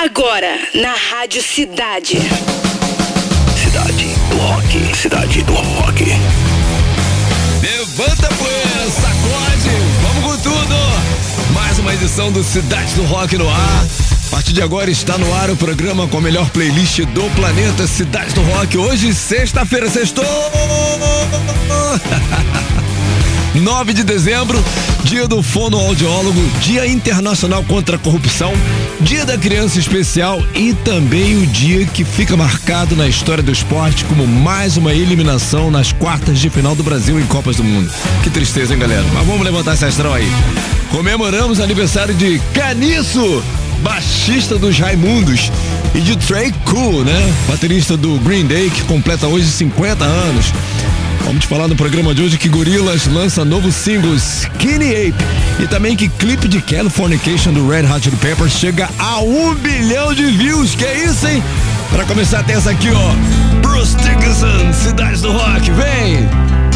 Agora, na Rádio Cidade. Cidade do Rock. Cidade do Rock. Levanta a poeira, sacode, vamos com tudo. Mais uma edição do Cidade do Rock no ar. A partir de agora está no ar o programa com a melhor playlist do planeta Cidade do Rock. Hoje, sexta-feira, sextou! 9 de dezembro, dia do fonoaudiólogo, dia internacional contra a corrupção, dia da criança especial e também o dia que fica marcado na história do esporte como mais uma eliminação nas quartas de final do Brasil em Copas do Mundo. Que tristeza, hein, galera? Mas vamos levantar essa astral aí. Comemoramos aniversário de Caniço, baixista dos Raimundos, e de Trey Cool, né? Baterista do Green Day, que completa hoje 50 anos. Vamos te falar no programa de hoje que Gorillaz lança novo single Skinny Ape e também que clipe de Californication do Red Hot Chili Peppers chega a um bilhão de views. Que é isso, hein? Para começar, tem essa aqui, ó. Bruce Dickinson, Cidades do Rock, vem!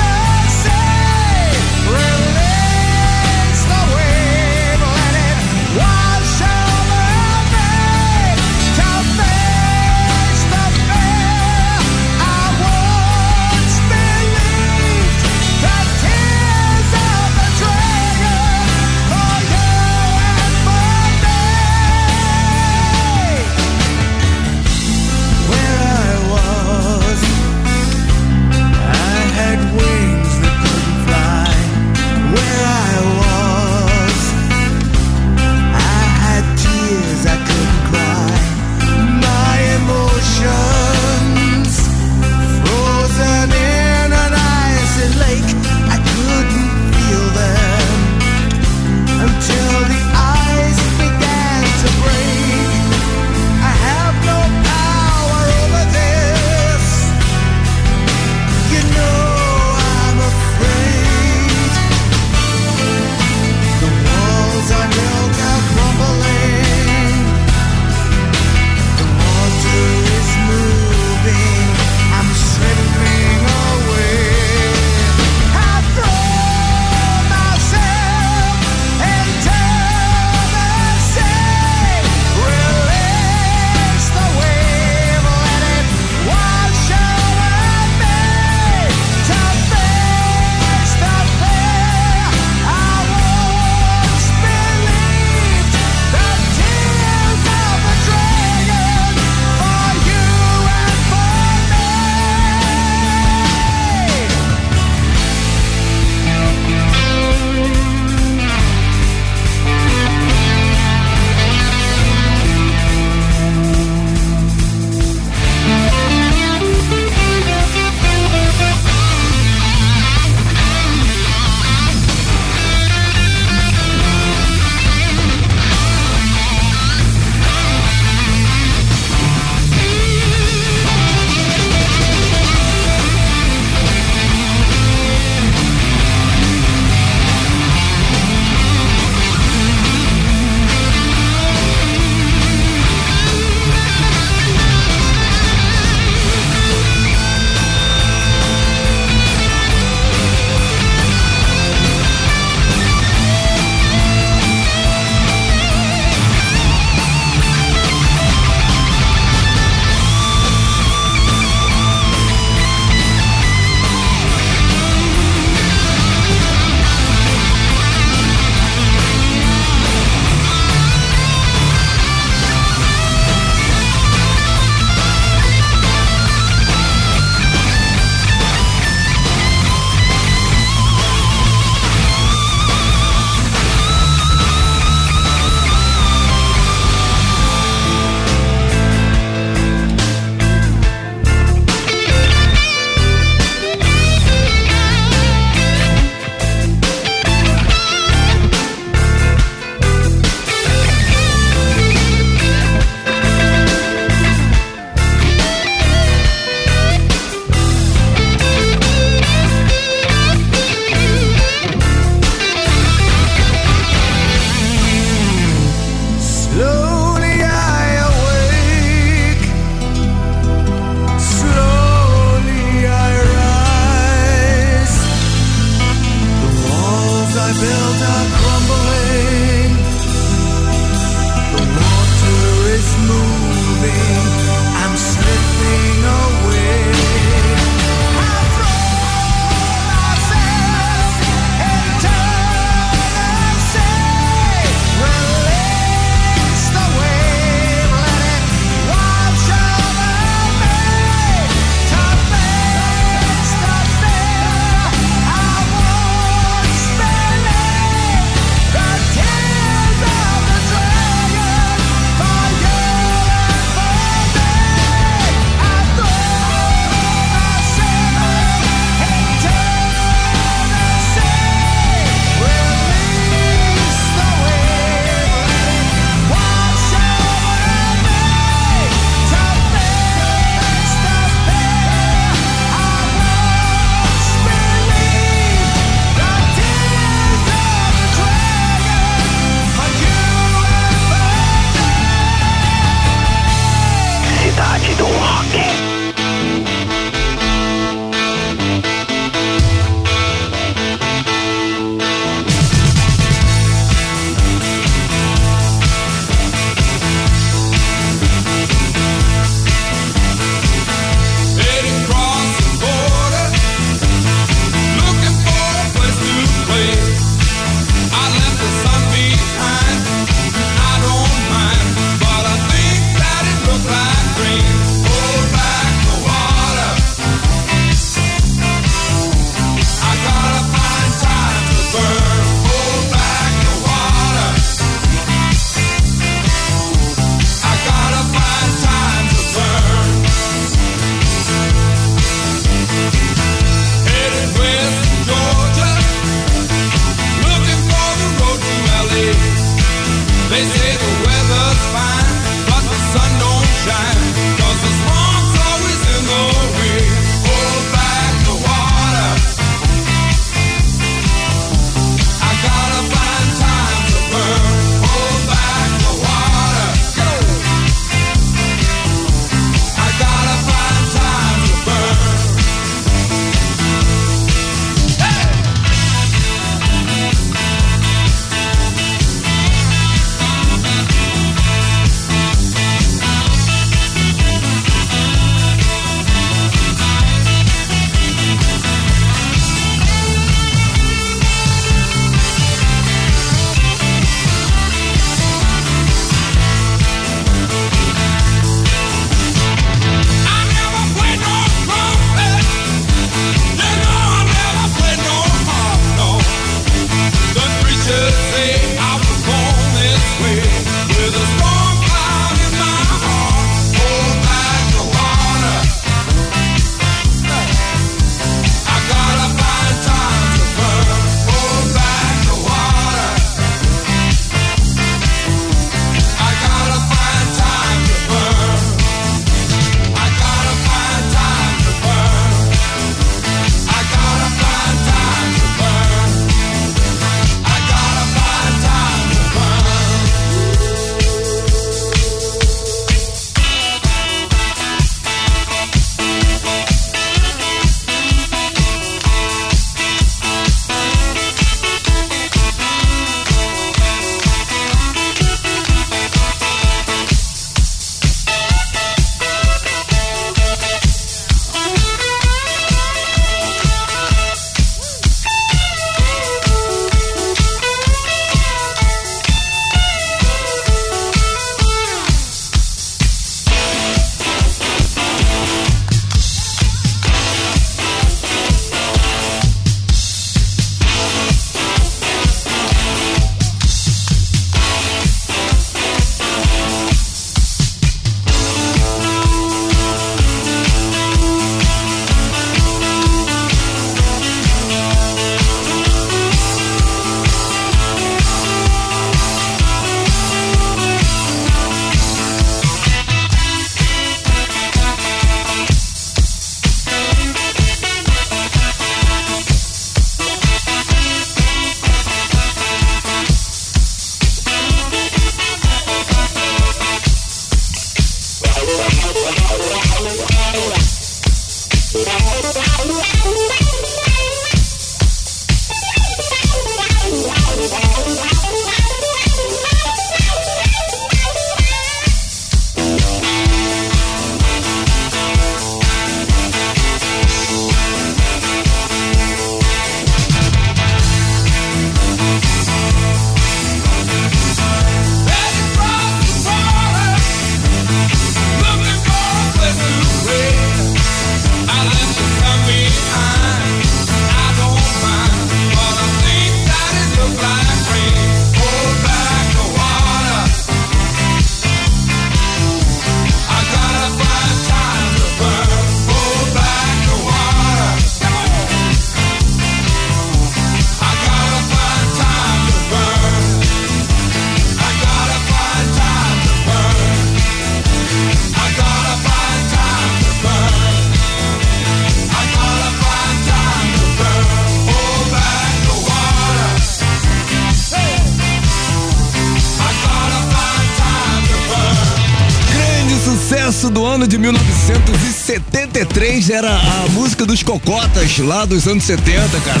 1973 era a música dos Cocotas lá dos anos 70, cara.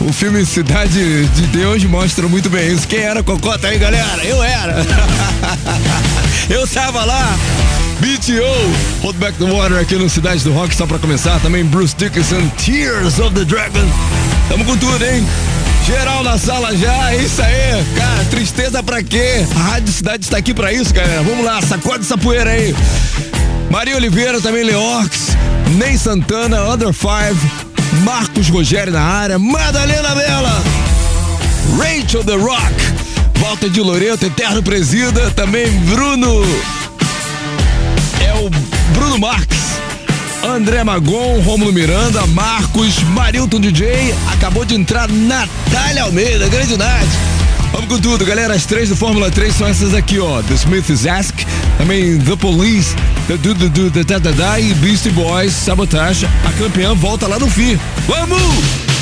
O filme Cidade de Deus mostra muito bem isso. Quem era Cocota aí, galera? Eu era. Eu tava lá. BTO, Hold Back the Water aqui no Cidade do Rock, só pra começar. Também Bruce Dickinson, Tears of the Dragon. Tamo com tudo, hein? Geral na sala já, é isso aí. Cara, tristeza pra quê? A Rádio Cidade está aqui pra isso, galera. Vamos lá, sacode essa poeira aí. Maria Oliveira, também Leorx, Ney Santana, Other Five, Marcos Rogério na área, Madalena Bela, Rachel The Rock, Walter de Loreto, Eterno Presida, também Bruno. É o Bruno Marques. André Magon, Rômulo Miranda, Marcos, Marilton DJ, acabou de entrar Natália Almeida, grande Nath. Vamos com tudo, galera. As três do Fórmula 3 são essas aqui, ó. The Smiths Ask, também The Police, The Do Do Do The Da Da Da e Beastie Boys, Sabotage. A campeã volta lá no fim. Vamos!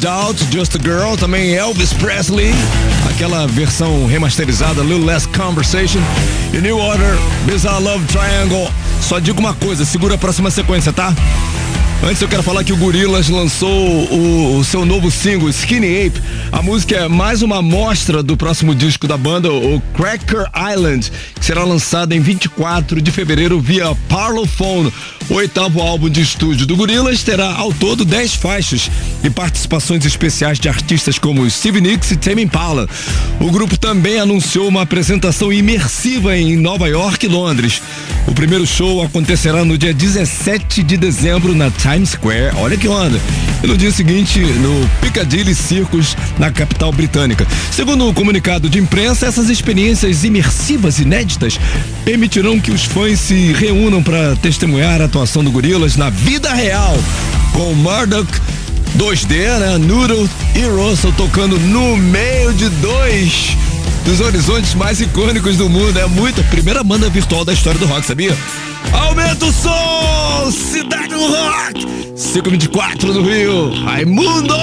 Doubt, Just a Girl, também Elvis Presley, aquela versão remasterizada, Little Less Conversation, e New Order, Bizarre Love Triangle. Só digo uma coisa, segura a próxima sequência, tá? Antes eu quero falar que o Gorillaz lançou o, o, seu novo single, Skinny Ape. A música é mais uma amostra do próximo disco da banda, o Cracker Island, que será lançado em 24 de fevereiro via Parlophone. O oitavo álbum de estúdio do Gorillaz terá ao todo 10 faixas e participações especiais de artistas como Steve Nicks e Tame Impala. O grupo também anunciou uma apresentação imersiva em Nova York e Londres. O primeiro show acontecerá no dia 17 de dezembro na Times Square. Olha que onda! e no dia seguinte no Piccadilly Circus, na capital britânica. Segundo o comunicado de imprensa, essas experiências imersivas inéditas permitirão que os fãs se reúnam para testemunhar a atuação do Gorilas na vida real, com Murdoch 2D, né? Noodle e Russell tocando no meio de dois dos horizontes mais icônicos do mundo. É muito. Primeira banda virtual da história do rock, sabia? Aumenta o som! Cidade do Rock! 524 do Rio. Raimundo!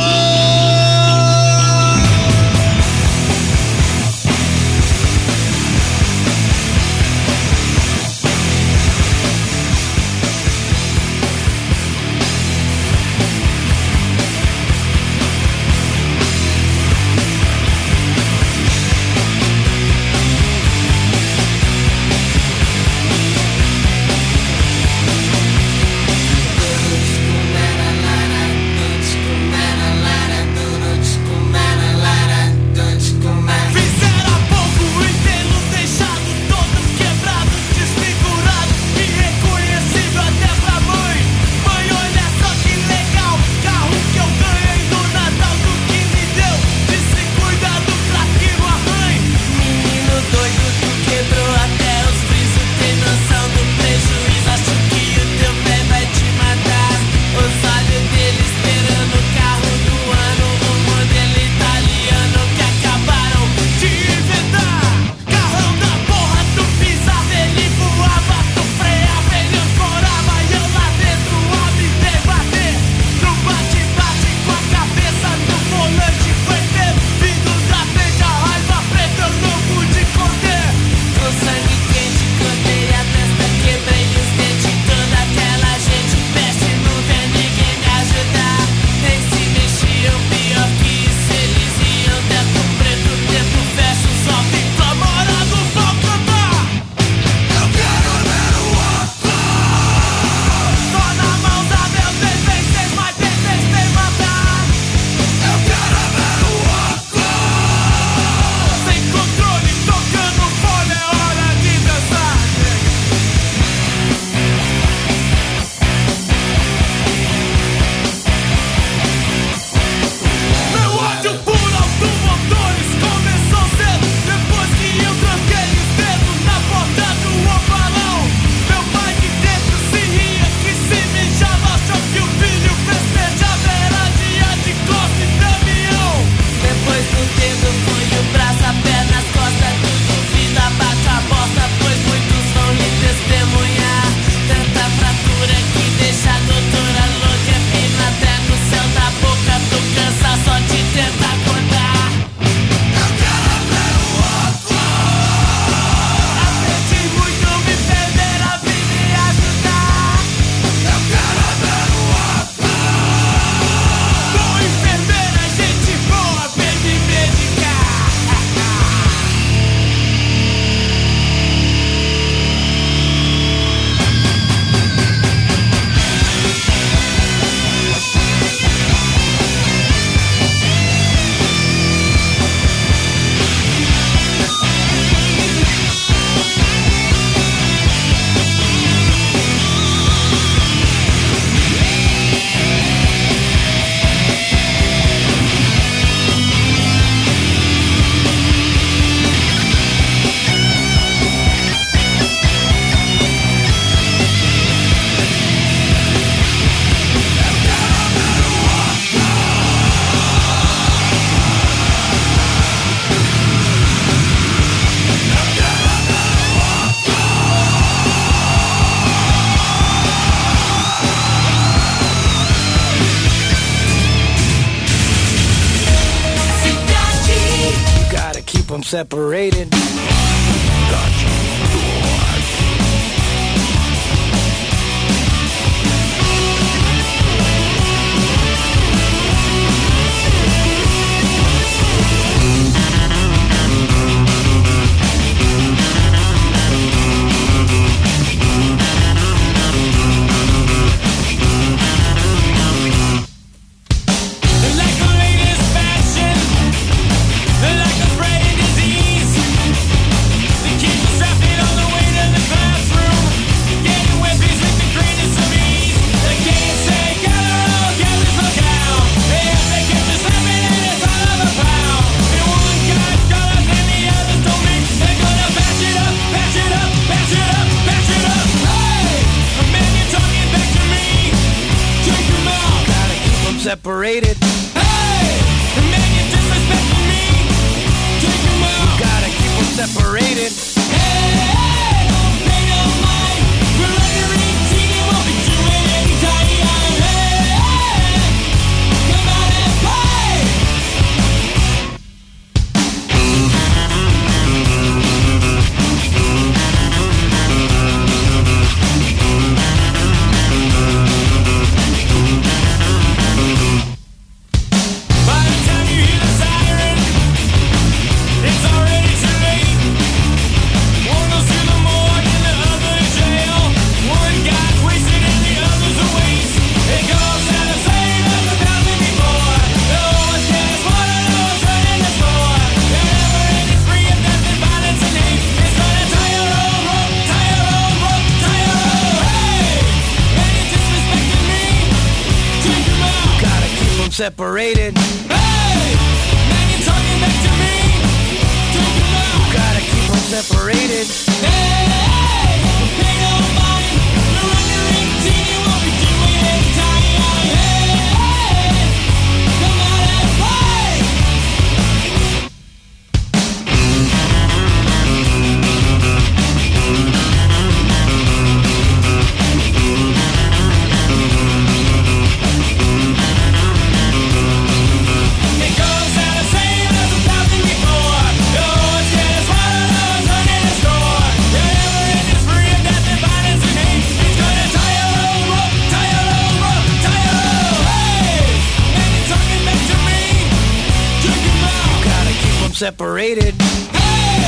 Separated. Hey,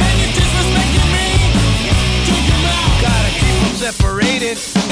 man, you're disrespecting me. Check him out. Gotta keep them separated.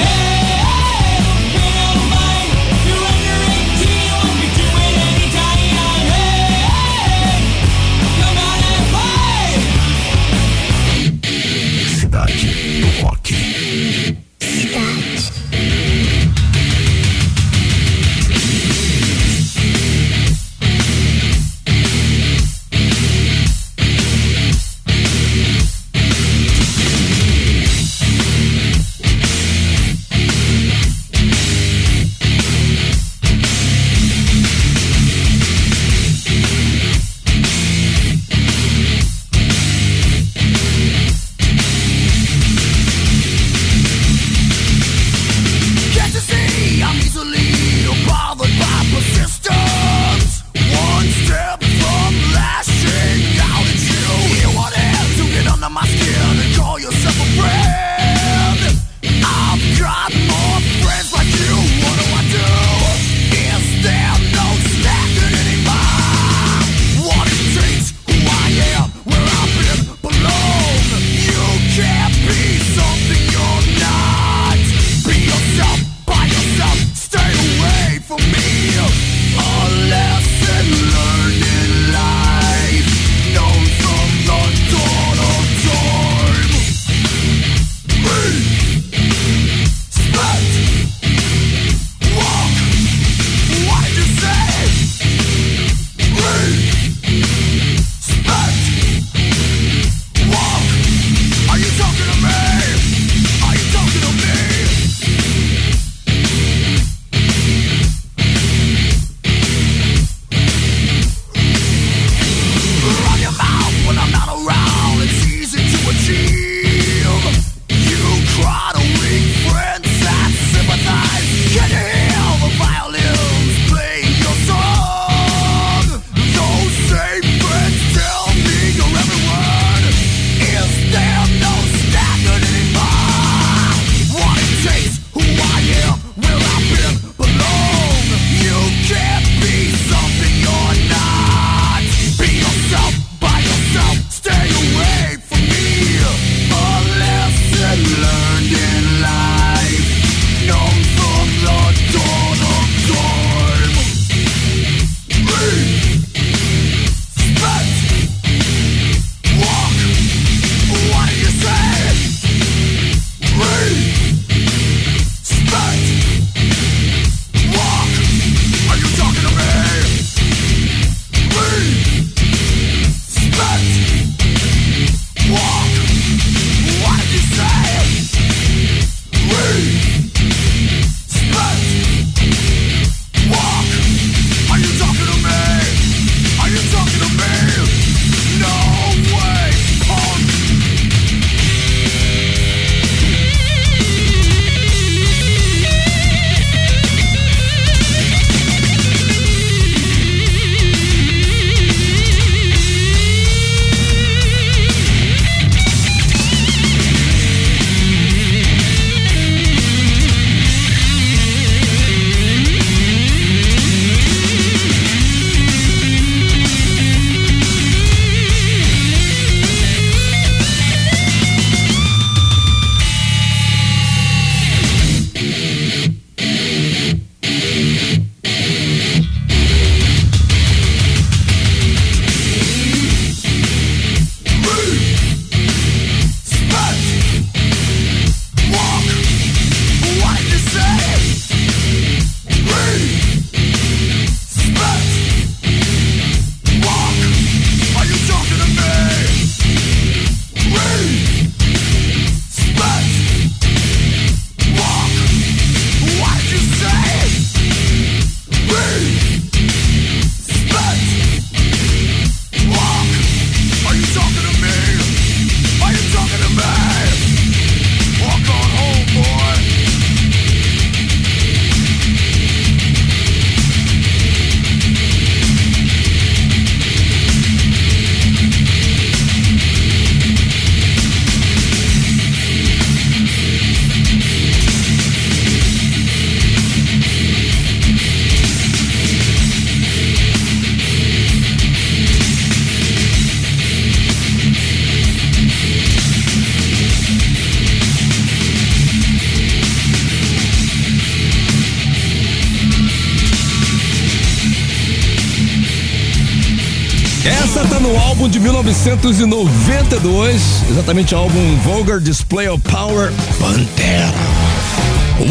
1992, exatamente o álbum Vulgar Display of Power Pantera.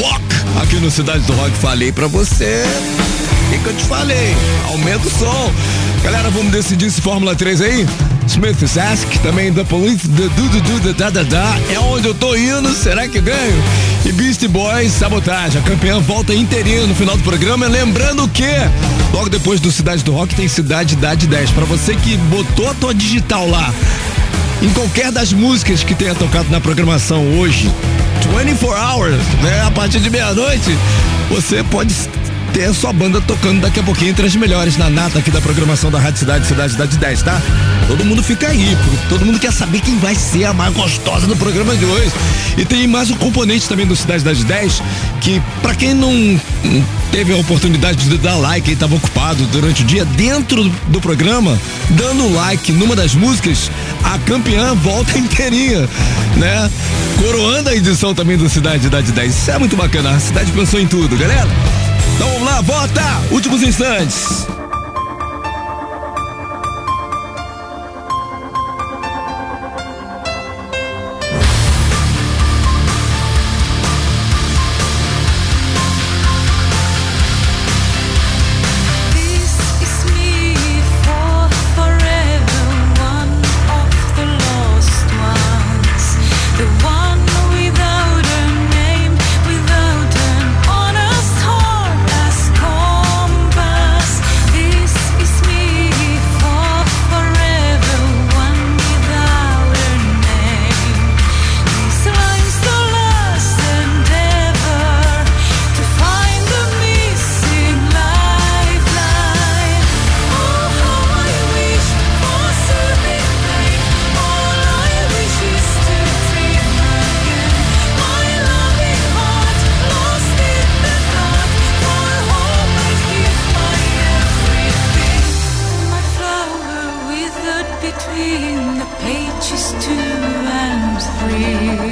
Walk, aqui no Cidade do Rock, falei pra você. O que, que eu te falei? Aumenta o som. Galera, vamos decidir se Fórmula 3 aí? Smith's Ask, também The Police, The Du Du, The Da Da Da. É onde eu tô indo, será que ganho? E Beast Boys, Sabotagem. A campeã volta inteirinha no final do programa. Lembrando que logo depois do Cidade do Rock tem Cidade Idade 10. Pra você que botou a tua digital lá, em qualquer das músicas que tenha tocado na programação hoje, 24 hours, né? A partir de meia-noite, você pode ter a sua banda tocando daqui a pouquinho entre as melhores na nata aqui da programação da Rádio Cidade, Cidade Cidade 10, tá? Todo mundo fica aí, todo mundo quer saber quem vai ser a mais gostosa do programa de hoje. E tem mais um componente também do Cidade Cidade 10, que pra quem não teve a oportunidade de dar like e estava ocupado durante o dia dentro do programa, dando like numa das músicas, a campeã volta inteirinha, né? Coroando a edição também do Cidade Cidade 10. Isso é muito bacana, a cidade pensou em tudo, galera. Então vamos lá, vota! Últimos instantes. Between the pages two and three.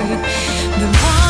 The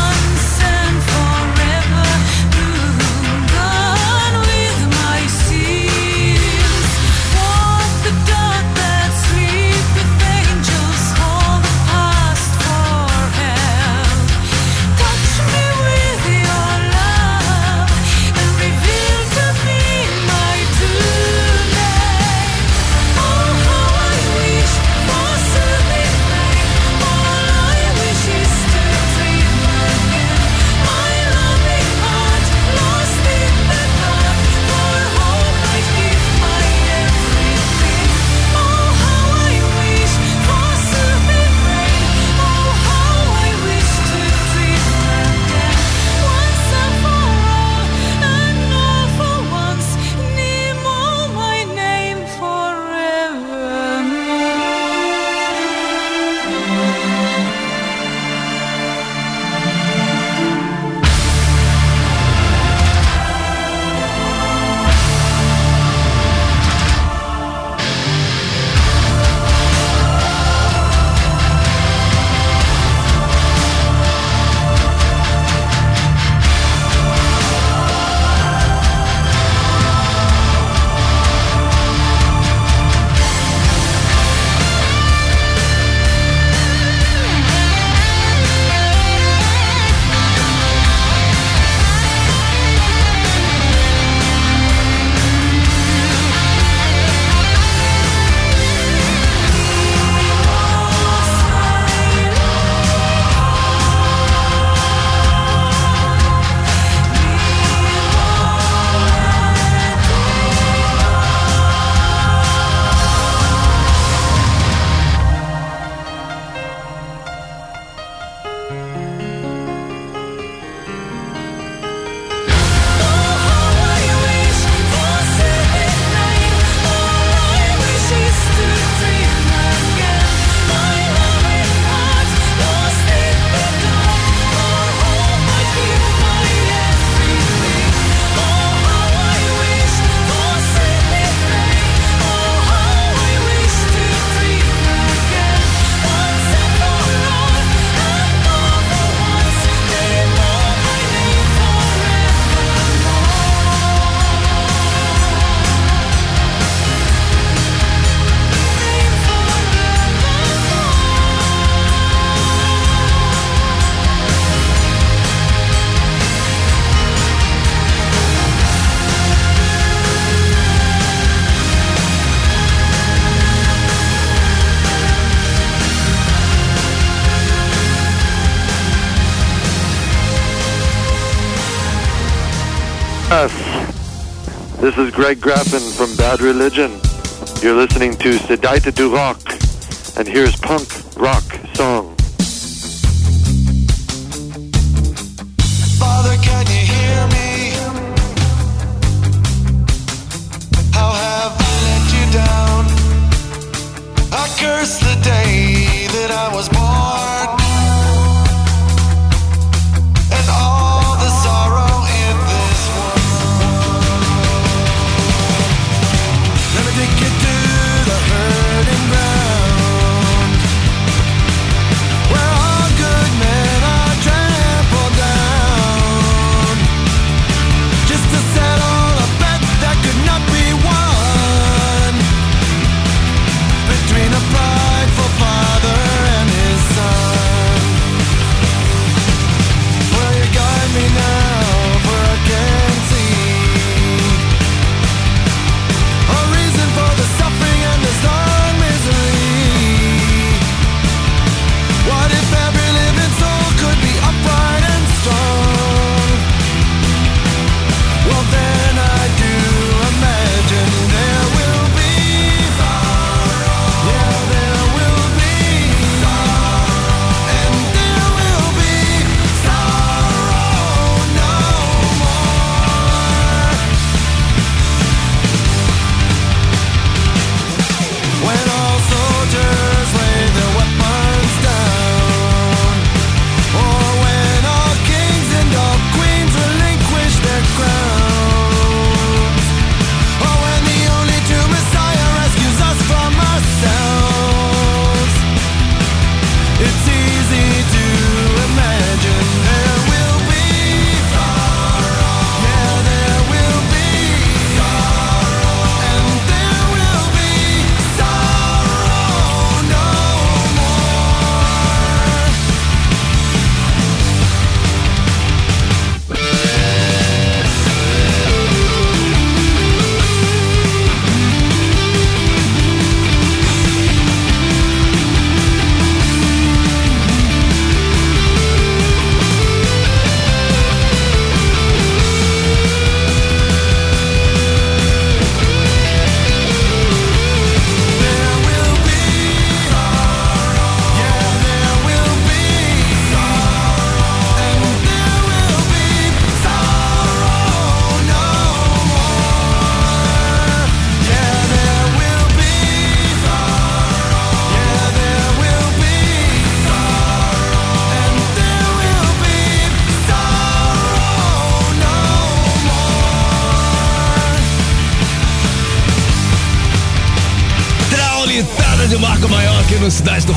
This is Greg Graffin from Bad Religion. You're listening to Sedaita du Rock, and here's punk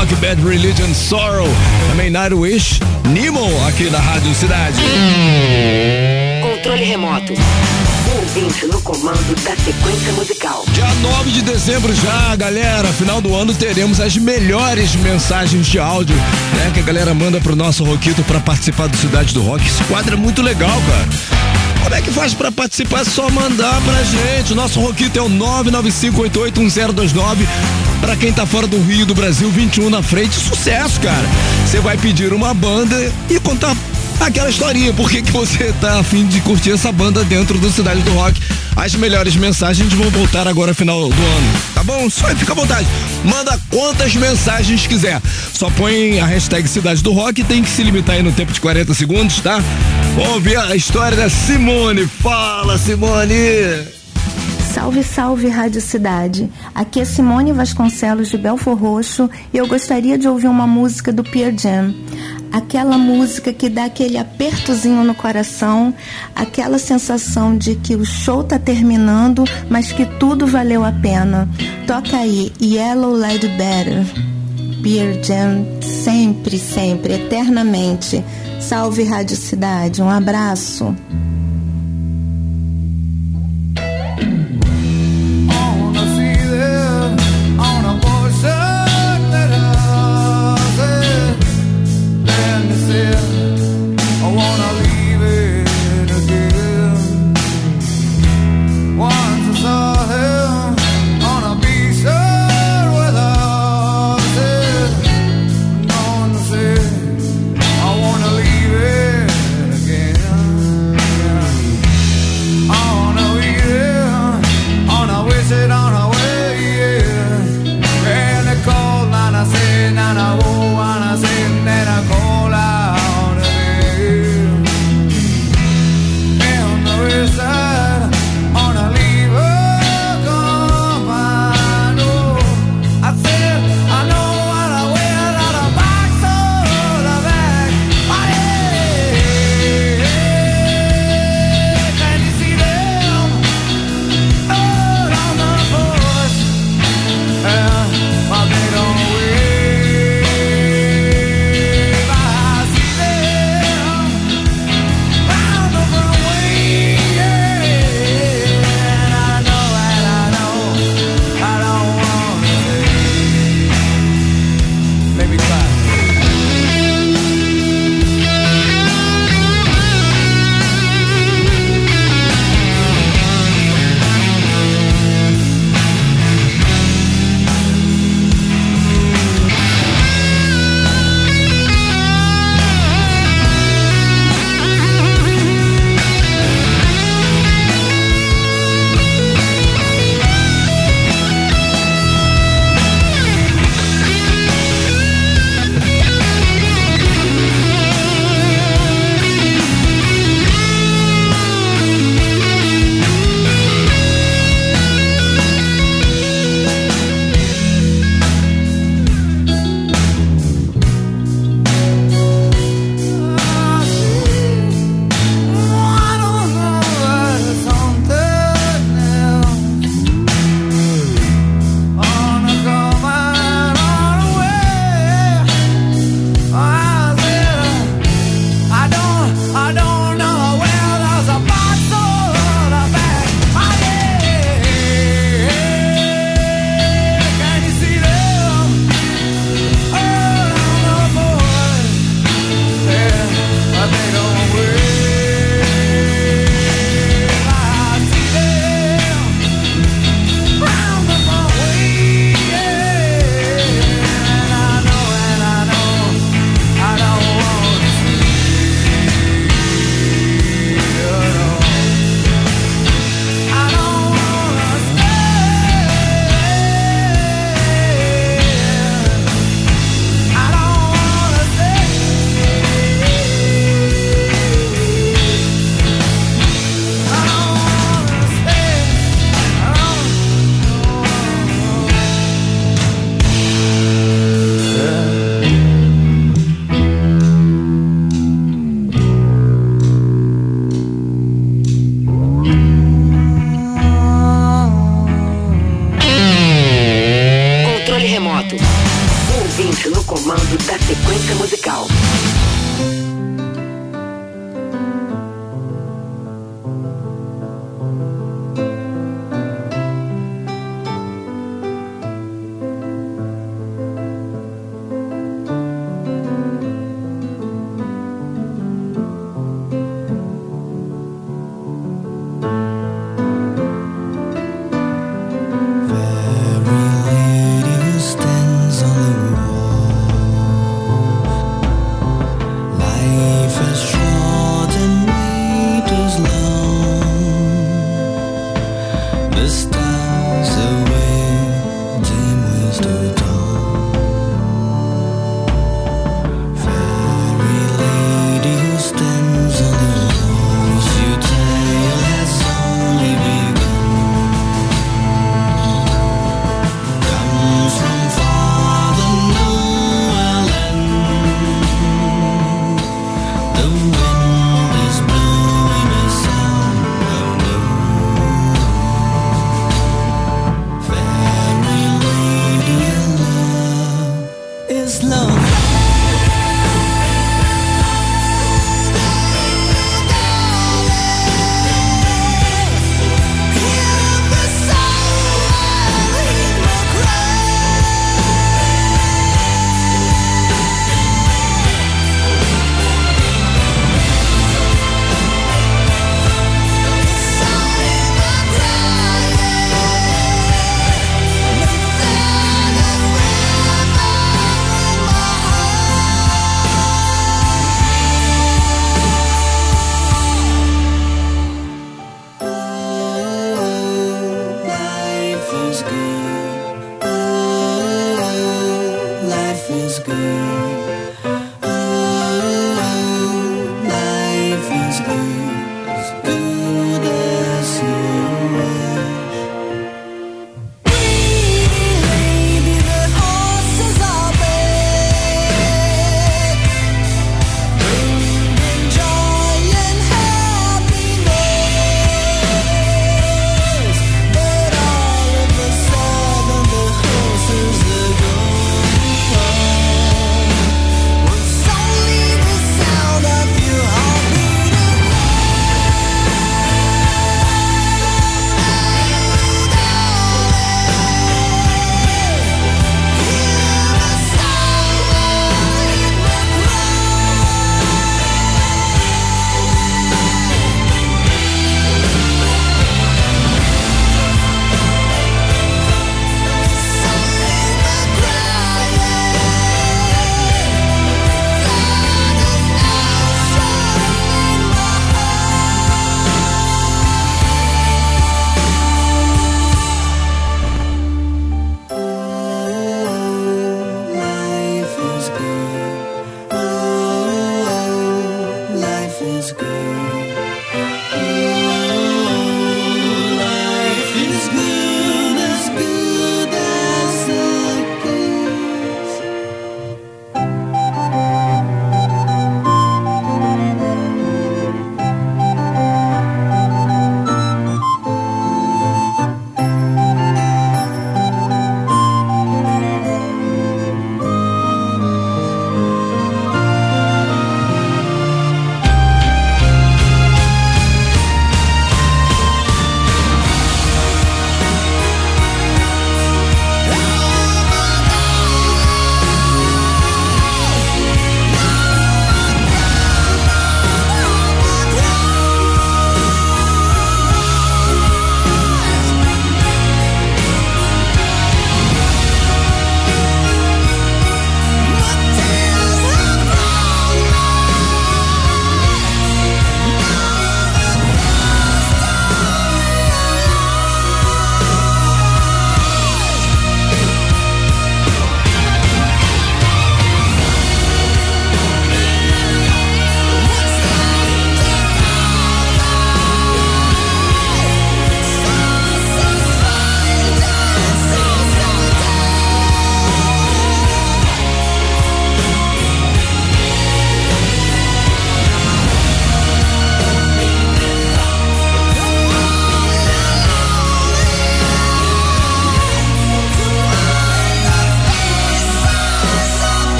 Rock, Bad Religion Sorrow. Também Nightwish, Nemo aqui na Rádio Cidade. Controle remoto. Ouvinte no comando da sequência musical. Dia 9 de dezembro já, galera. Final do ano teremos as melhores mensagens de áudio, né? Que a galera manda pro nosso Roquito pra participar do Cidade do Rock. Esse quadro é muito legal, cara. Como é que faz pra participar? É só mandar pra gente. O nosso Roquito é o 995881029. Pra quem tá fora do Rio do Brasil, 21 na frente. Sucesso, cara. Você vai pedir uma banda e contar aquela historinha, por que que você tá afim de curtir essa banda dentro do Cidade do Rock. As melhores mensagens vão voltar agora final do ano, tá bom? Só fica à vontade. Manda quantas mensagens quiser. Só põe a hashtag Cidade do Rock tem que se limitar aí no tempo de 40 segundos, tá? Vamos ouvir a história da Simone. Fala, Simone! Salve, salve Rádio Cidade. Aqui é Simone Vasconcelos de Belfor Roxo e eu gostaria de ouvir uma música do Pearl Jam. Aquela música que dá aquele apertozinho no coração, aquela sensação de que o show tá terminando, mas que tudo valeu a pena. Toca aí, Yellow Light Better. Pearl Jam, sempre, sempre, eternamente. Salve Rádio Cidade, um abraço.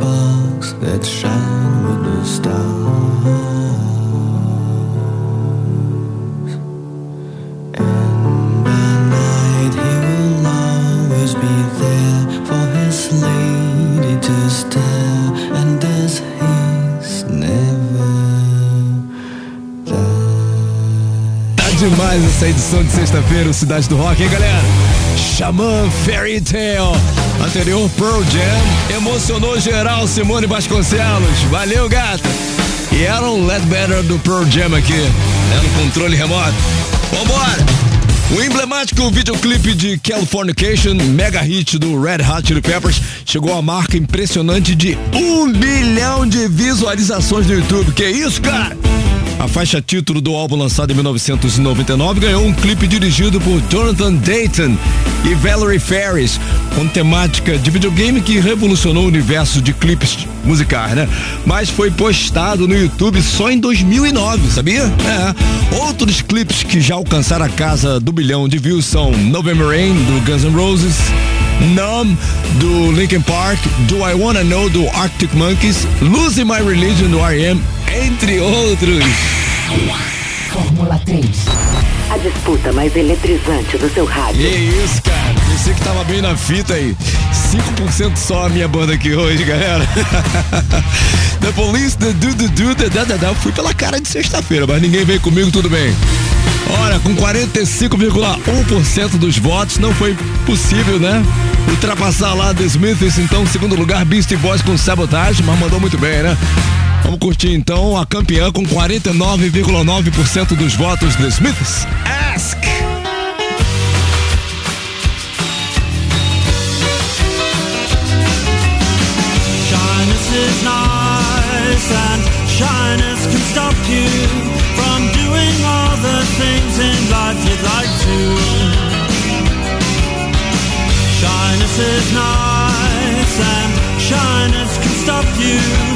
box that shine with the stars. And by night he will always be there for his lady to stare. And as he's never there. Tá demais essa edição de sexta-feira, o Cidade do Rock, hein, galera? Xamã Fairy Tale. Anterior Pearl Jam. Emocionou geral Simone Vasconcelos. Valeu, gata. E era um Ledbetter do Pearl Jam aqui, né, no controle remoto. Vambora! O emblemático videoclipe de Californication, mega hit do Red Hot Chili Peppers, chegou à marca impressionante de um bilhão de visualizações no YouTube. Que isso, cara? A faixa título do álbum lançado em 1999 ganhou um clipe dirigido por Jonathan Dayton e Valerie Ferris, com temática de videogame que revolucionou o universo de clipes musicais, né? Mas foi postado no YouTube só em 2009, sabia? É. Outros clipes que já alcançaram a casa do bilhão de views são November Rain, do Guns N' Roses, Numb, do Linkin Park, Do I Wanna Know, do Arctic Monkeys, Losing My Religion, do R.E.M., entre outros. Fórmula 3. A disputa mais eletrizante do seu rádio. Que isso, cara. Pensei que tava bem na fita aí. 5% só a minha banda aqui hoje, galera. the Police, The Do Do Do, The Da Da Da. Fui pela cara de sexta-feira, mas ninguém veio comigo, tudo bem. Olha, com 45,1% dos votos, não foi possível, né? Ultrapassar lá The Smiths, então, segundo lugar, Beastie Boys com Sabotage, mas mandou muito bem, né? Vamos curtir então a campeã com 49,9% dos votos The Smiths. Ask! Shyness is nice and shyness can stop you from doing all the things in life you'd like to. Shyness is nice and shyness can stop you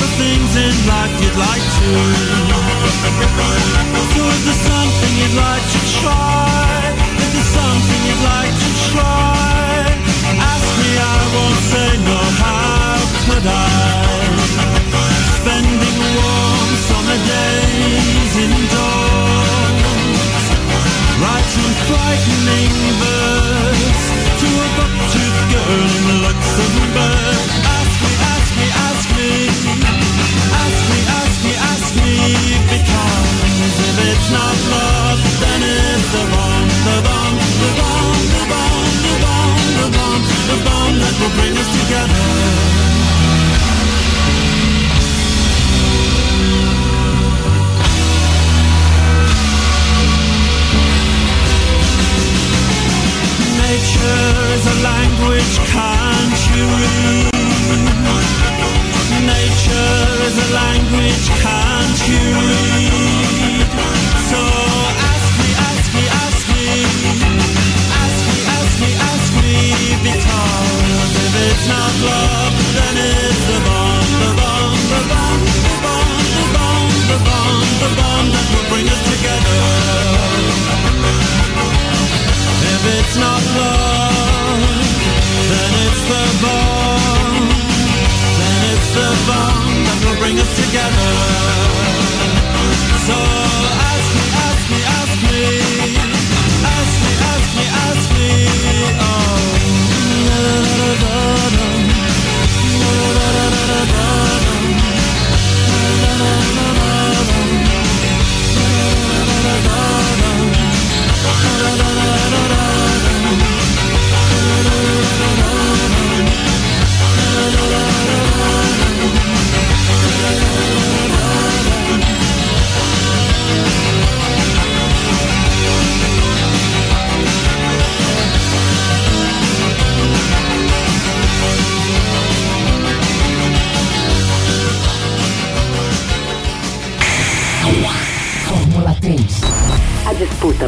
things in life you'd like to. So if there's something you'd like to try, if there's something you'd like to try, ask me, I won't say no, how could I? Spending warm summer days indoors, writing frightening verse to a buck-toothed girl in Luxembourg. It's not love, then it's the bomb, the bomb, the bomb, the bomb, the bomb, the bomb, the bomb that will bring us together. A language can't you read? Nature's a language can't you read? So ask me, ask me, ask me, bring us.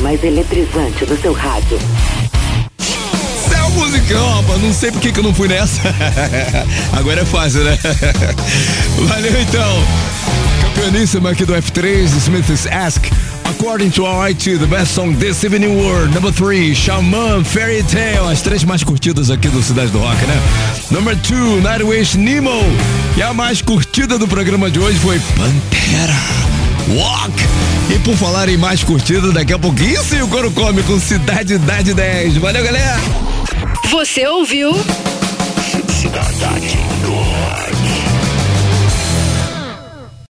Mais eletrizante do seu rádio. Céu musicão, rapaz. Não sei por que que eu não fui nessa. Agora é fácil, né? Valeu então. Campeoníssima aqui do F3, Smith's Ask. According to IT, the best song this evening world. Number three, Shaman Fairy Tale. As três mais curtidas aqui do Cidade do Rock, né? Number two, Nightwish Nemo. E a mais curtida do programa de hoje foi Pantera. Walk! E por falar em mais curtida, daqui a pouquinho sim o Coro Come com Cidade Idade 10. Valeu, galera! Você ouviu